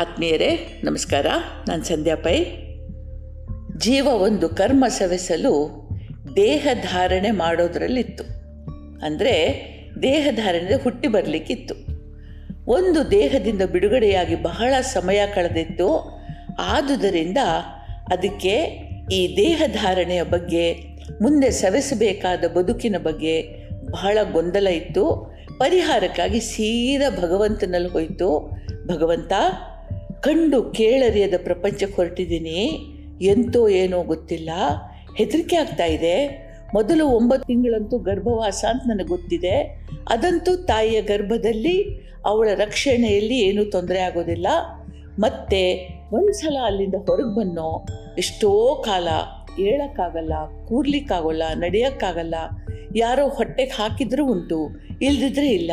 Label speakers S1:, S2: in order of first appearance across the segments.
S1: ಆತ್ಮೀಯರೇ, ನಮಸ್ಕಾರ. ನಾನು ಸಂಧ್ಯಾ ಪೈ. ಜೀವ ಒಂದು ಕರ್ಮ ಸವೆಸಲು ದೇಹ ಧಾರಣೆ ಮಾಡೋದರಲ್ಲಿತ್ತು. ಅಂದರೆ ದೇಹ ಧಾರಣೆ ಹುಟ್ಟಿ ಬರಲಿಕ್ಕಿತ್ತು. ಒಂದು ದೇಹದಿಂದ ಬಿಡುಗಡೆಯಾಗಿ ಬಹಳ ಸಮಯ ಕಳೆದಿತ್ತು. ಆದುದರಿಂದ ಅದಕ್ಕೆ ಈ ದೇಹ ಧಾರಣೆಯ ಬಗ್ಗೆ, ಮುಂದೆ ಸವೆಸಬೇಕಾದ ಬದುಕಿನ ಬಗ್ಗೆ ಬಹಳ ಗೊಂದಲ ಇತ್ತು. ಪರಿಹಾರಕ್ಕಾಗಿ ಸೀದಾ ಭಗವಂತನಲ್ಲಿ ಹೋಯಿತು. ಭಗವಂತ ಕಂಡು ಕೇಳರಿಯದ ಪ್ರಪಂಚಕ್ಕೆ ಹೊರಟಿದ್ದೀನಿ. ಎಂತೋ ಏನೋ ಗೊತ್ತಿಲ್ಲ. ಹೆದರಿಕೆ ಆಗ್ತಾ ಇದೆ. ಮೊದಲು ಒಂಬತ್ತು ತಿಂಗಳಂತೂ ಗರ್ಭವಾಸ ಅಂತ ನನಗೆ ಗೊತ್ತಿದೆ. ಅದಂತೂ ತಾಯಿಯ ಗರ್ಭದಲ್ಲಿ ಅವಳ ರಕ್ಷಣೆಯಲ್ಲಿ ಏನೂ ತೊಂದರೆ ಆಗೋದಿಲ್ಲ. ಮತ್ತೆ ಒಂದು ಸಲ ಅಲ್ಲಿಂದ ಹೊರಗೆ ಬನ್ನೋ ಎಷ್ಟೋ ಕಾಲ ಹೇಳೋಕ್ಕಾಗಲ್ಲ, ಕೂರ್ಲಿಕ್ಕಾಗಲ್ಲ, ನಡೆಯೋಕ್ಕಾಗಲ್ಲ. ಯಾರೋ ಹೊಟ್ಟೆಗೆ ಹಾಕಿದ್ರೂ ಉಂಟು, ಇಲ್ದಿದ್ರೆ ಇಲ್ಲ.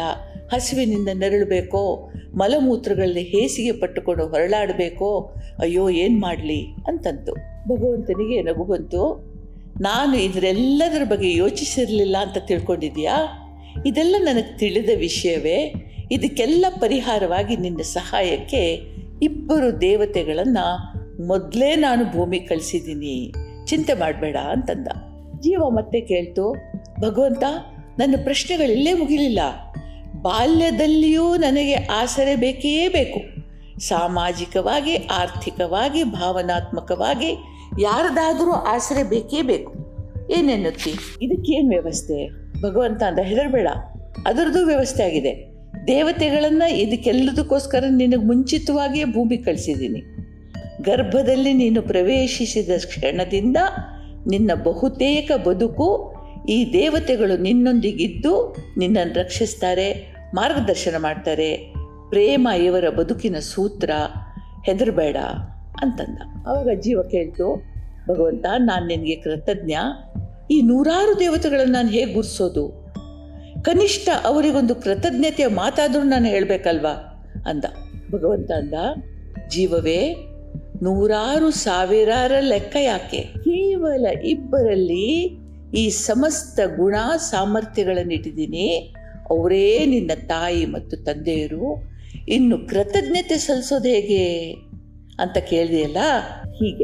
S1: ಹಸಿವಿನಿಂದ ನೆರಳಬೇಕೋ, ಮಲಮೂತ್ರಗಳಲ್ಲಿ ಹೇಸಿಗೆ ಪಟ್ಟುಕೊಂಡು ಹೊರಳಾಡಬೇಕೋ, ಅಯ್ಯೋ ಏನು ಮಾಡಲಿ ಅಂತಂತು. ಭಗವಂತನಿಗೆ ನಗು ಬಂತು. ನಾನು ಇದರೆಲ್ಲದರ ಬಗ್ಗೆ ಯೋಚಿಸಿರಲಿಲ್ಲ ಅಂತ ತಿಳ್ಕೊಂಡಿದ್ಯಾ? ಇದೆಲ್ಲ ನನಗೆ ತಿಳಿದ ವಿಷಯವೇ? ಇದಕ್ಕೆಲ್ಲ ಪರಿಹಾರವಾಗಿ ನಿನ್ನ ಸಹಾಯಕ್ಕೆ ಇಬ್ಬರು ದೇವತೆಗಳನ್ನು ಮೊದಲೇ ನಾನು ಭೂಮಿ ಕಳಿಸಿದ್ದೀನಿ. ಚಿಂತೆ ಮಾಡಬೇಡ ಅಂತಂದ. ಜೀವ ಮತ್ತೆ ಕೇಳ್ತು, ಭಗವಂತ, ನನ್ನ ಪ್ರಶ್ನೆಗಳಿಲ್ಲೇ ಮುಗಿಲಿಲ್ಲ. ಬಾಲ್ಯದಲ್ಲಿಯೂ ನನಗೆ ಆಸರೆ ಬೇಕೇ ಬೇಕು. ಸಾಮಾಜಿಕವಾಗಿ, ಆರ್ಥಿಕವಾಗಿ, ಭಾವನಾತ್ಮಕವಾಗಿ ಯಾರದಾದರೂ ಆಸರೆ ಬೇಕೇ ಬೇಕು. ಏನೆನ್ನುತ್ತಿ? ಇದಕ್ಕೇನು ವ್ಯವಸ್ಥೆ? ಭಗವಂತ ಅಂತ ಹೆದರಬೇಡ. ಅದರದ್ದು ವ್ಯವಸ್ಥೆ ಆಗಿದೆ. ದೇವತೆಗಳನ್ನು ಇದಕ್ಕೆಲ್ಲದಕ್ಕೋಸ್ಕರ ನಿನಗೆ ಮುಂಚಿತವಾಗಿಯೇ ಭೂಮಿ ಕಳಿಸಿದ್ದೀನಿ. ಗರ್ಭದಲ್ಲಿ ನೀನು ಪ್ರವೇಶಿಸಿದ ಕ್ಷಣದಿಂದ ನಿನ್ನ ಬಹುತೇಕ ಬದುಕು ಈ ದೇವತೆಗಳು ನಿನ್ನೊಂದಿಗಿದ್ದು ನಿನ್ನನ್ನು ರಕ್ಷಿಸ್ತಾರೆ, ಮಾರ್ಗದರ್ಶನ ಮಾಡ್ತಾರೆ. ಪ್ರೇಮ ಇವರ ಬದುಕಿನ ಸೂತ್ರ. ಹೆದರಬೇಡ ಅಂತಂದ. ಅವಾಗ ಜೀವ ಕೇಳ್ತು, ಭಗವಂತ ನಾನು ನಿನಗೆ ಕೃತಜ್ಞ. ಈ ನೂರಾರು ದೇವತೆಗಳನ್ನು ನಾನು ಹೇಗೆ ಗುರ್ಸೋದು? ಕನಿಷ್ಠ ಅವರಿಗೊಂದು ಕೃತಜ್ಞತೆಯ ಮಾತಾದರೂ ನಾನು ಹೇಳಬೇಕಲ್ವಾ? ಅಂದ. ಭಗವಂತ ಅಂದ, ಜೀವವೇ, ನೂರಾರು ಸಾವಿರಾರ ಲೆಕ್ಕ ಯಾಕೆ? ಕೇವಲ ಇಬ್ಬರಲ್ಲಿ ಈ ಸಮಸ್ತ ಗುಣ ಸಾಮರ್ಥ್ಯಗಳನ್ನಿಟ್ಟಿದ್ದೀನಿ ಅವರೇ ನಿನ್ನ ತಾಯಿ ಮತ್ತು ತಂದೆಯರು. ಇನ್ನು ಕೃತಜ್ಞತೆ ಸಲ್ಲಿಸೋದು ಹೇಗೆ? ಅಂತ ಕೇಳಿದೆಯಲ್ಲ? ಹೀಗೆ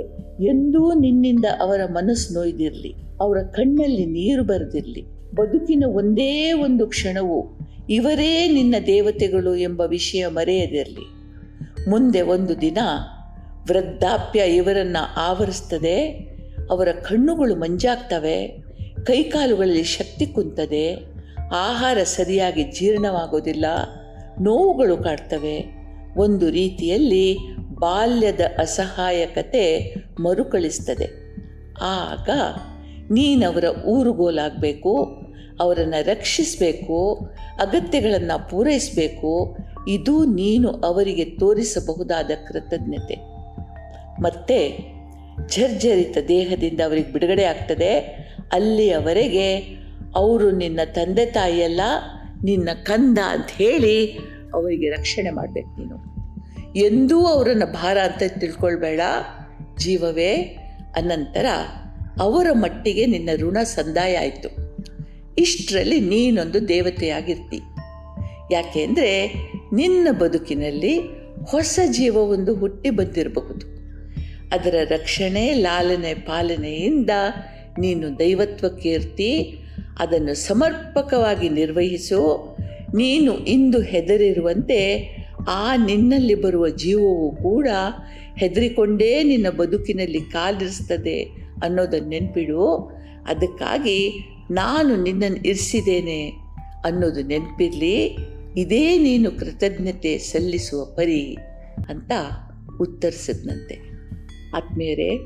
S1: ಎಂದೂ ನಿನ್ನಿಂದ ಅವರ ಮನಸ್ಸು ನೋಯ್ದಿರಲಿ, ಅವರ ಕಣ್ಣಲ್ಲಿ ನೀರು ಬರೆದಿರಲಿ. ಬದುಕಿನ ಒಂದೇ ಒಂದು ಕ್ಷಣವು ಇವರೇ ನಿನ್ನ ದೇವತೆಗಳು ಎಂಬ ವಿಷಯ ಮರೆಯದಿರಲಿ. ಮುಂದೆ ಒಂದು ದಿನ ವೃದ್ಧಾಪ್ಯ ಇವರನ್ನು ಆವರಿಸ್ತದೆ, ಅವರ ಕಣ್ಣುಗಳು ಮಂಜಾಗ್ತವೆ ಕೈಕಾಲುಗಳಲ್ಲಿ ಶಕ್ತಿ ಕುಂತದೆ, ಆಹಾರ ಸರಿಯಾಗಿ ಜೀರ್ಣವಾಗೋದಿಲ್ಲ ನೋವುಗಳು ಕಾಡ್ತವೆ. ಒಂದು ರೀತಿಯಲ್ಲಿ ಬಾಲ್ಯದ ಅಸಹಾಯಕತೆ ಮರುಕಳಿಸ್ತದೆ. ಆಗ ನೀನವರ ಊರುಗೋಲಾಗಬೇಕು, ಅವರನ್ನು ರಕ್ಷಿಸಬೇಕು, ಅಗತ್ಯಗಳನ್ನು ಪೂರೈಸಬೇಕು. ಇದು ನೀನು ಅವರಿಗೆ ತೋರಿಸಬಹುದಾದ ಕೃತಜ್ಞತೆ. ಮತ್ತೆ, ಜರ್ಜರಿತ ದೇಹದಿಂದ ಅವರಿಗೆ ಬಿಡುಗಡೆ ಆಗ್ತದೆ. ಅಲ್ಲಿಯವರೆಗೆ ಅವರು ನಿನ್ನ ತಂದೆ ತಾಯಿಯೆಲ್ಲ, ನಿನ್ನ ಕಂದ ಅಂತ ಹೇಳಿ ಅವರಿಗೆ ರಕ್ಷಣೆ ಮಾಡಬೇಕು ನೀನು. ಎಂದೂ ಅವರನ್ನು ಭಾರ ಅಂತ ತಿಳ್ಕೊಳ್ಬೇಡ. ಜೀವವೇ, ಅನಂತರ ಅವರ ಮಟ್ಟಿಗೆ ನಿನ್ನ ಋಣ ಸಂದಾಯ ಆಯಿತು. ಇಷ್ಟರಲ್ಲಿ ನೀನೊಂದು ದೇವತೆಯಾಗಿರ್ತಿ. ಯಾಕೆಂದರೆ ನಿನ್ನ ಬದುಕಿನಲ್ಲಿ ಹೊಸ ಜೀವವೊಂದು ಹುಟ್ಟಿ ಬಂದಿರಬಹುದು. ಅದರ ರಕ್ಷಣೆ, ಲಾಲನೆ, ಪಾಲನೆಯಿಂದ ನೀನು ದೈವತ್ವ ಕೀರ್ತಿ, ಅದನ್ನು ಸಮರ್ಪಕವಾಗಿ ನಿರ್ವಹಿಸು. ನೀನು ಇಂದು ಹೆದರಿರುವಂತೆ ಆ ನಿನ್ನಲ್ಲಿ ಬರುವ ಜೀವವು ಕೂಡ ಹೆದರಿಕೊಂಡೇ ನಿನ್ನ ಬದುಕಿನಲ್ಲಿ ಕಾಲಿರಿಸ್ತದೆ ಅನ್ನೋದನ್ನು ನೆನಪಿಡು. ಅದಕ್ಕಾಗಿ ನಾನು ನಿನ್ನನ್ನು ಇರಿಸಿದ್ದೇನೆ ಅನ್ನೋದು ನೆನಪಿರಲಿ. ಇದೇ ನೀನು ಕೃತಜ್ಞತೆ ಸಲ್ಲಿಸುವ ಪರಿ ಅಂತ ಉತ್ತರಿಸಿದ್ನಂತೆ. ಆತ್ಮೀಯರೇ,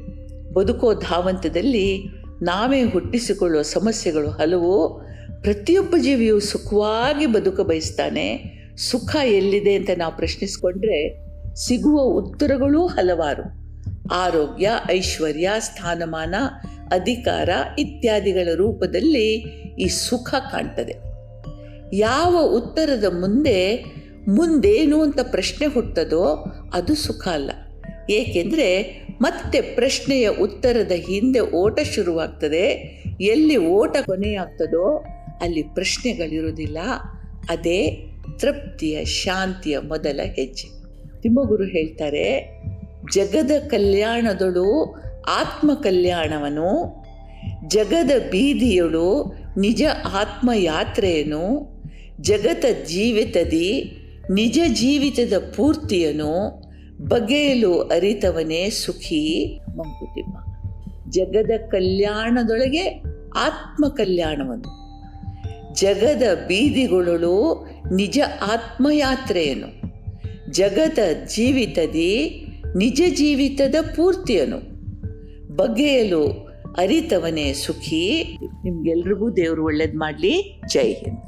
S1: ಬದುಕೋ ಧಾವಂತದಲ್ಲಿ ನಾವೇ ಹುಟ್ಟಿಸಿಕೊಳ್ಳುವ ಸಮಸ್ಯೆಗಳು ಹಲವು, ಪ್ರತಿಯೊಬ್ಬ ಜೀವಿಯು ಸುಖವಾಗಿ ಬದುಕ ಬಯಸ್ತಾನೆ. ಸುಖ ಎಲ್ಲಿದೆ ಅಂತ ನಾವು ಪ್ರಶ್ನಿಸಿಕೊಂಡ್ರೆ ಸಿಗುವ ಉತ್ತರಗಳೂ ಹಲವಾರು. ಆರೋಗ್ಯ, ಐಶ್ವರ್ಯ, ಸ್ಥಾನಮಾನ, ಅಧಿಕಾರ ಇತ್ಯಾದಿಗಳ ರೂಪದಲ್ಲಿ ಈ ಸುಖ ಕಾಣ್ತದೆ. ಯಾವ ಉತ್ತರದ ಮುಂದೆ ಮುಂದೇನು ಅಂತ ಪ್ರಶ್ನೆ ಹುಟ್ಟದೋ ಅದು ಸುಖ ಅಲ್ಲ. ಏಕೆಂದರೆ ಮತ್ತೆ ಪ್ರಶ್ನೆಯ ಉತ್ತರದ ಹಿಂದೆ ಓಟ ಶುರುವಾಗ್ತದೆ. ಎಲ್ಲಿ ಓಟ ಕೊನೆಯಾಗ್ತದೋ ಅಲ್ಲಿ ಪ್ರಶ್ನೆಗಳಿರೋದಿಲ್ಲ ಅದೇ ತೃಪ್ತಿಯ, ಶಾಂತಿಯ ಮೊದಲ ಹೆಜ್ಜೆ. ತಿಮ್ಮಗುರು ಹೇಳ್ತಾರೆ, ಜಗದ ಕಲ್ಯಾಣದೊಳು ಆತ್ಮ ಕಲ್ಯಾಣವನು ಜಗದ ಬೀದಿಯೊಳು ನಿಜ ಆತ್ಮ ಯಾತ್ರೆಯನು ಜಗತ ಜೀವಿತದಿ ನಿಜ ಜೀವಿತದ ಪೂರ್ತಿಯನ್ನು ಬಗೆಯಲು ಅರಿತವನೇ ಸುಖಿ ಮಂಕುತಿಮ್ಮ. ಜಗದ ಕಲ್ಯಾಣದೊಳಗೆ ಆತ್ಮ ಕಲ್ಯಾಣವನ್ನು ಜಗದ ಬೀದಿಗಳಳು ನಿಜ ಆತ್ಮಯಾತ್ರೆಯನು. ಜಗದ ಜೀವಿತದಿ ನಿಜ ಜೀವಿತದ ಪೂರ್ತಿಯನು. ಬಗೆಯಲು ಅರಿತವನೇ ಸುಖಿ. ನಿಮ್ಗೆಲ್ರಿಗೂ ದೇವರು ಒಳ್ಳೇದು ಮಾಡಲಿ. ಜೈ ಹಿಂದ್.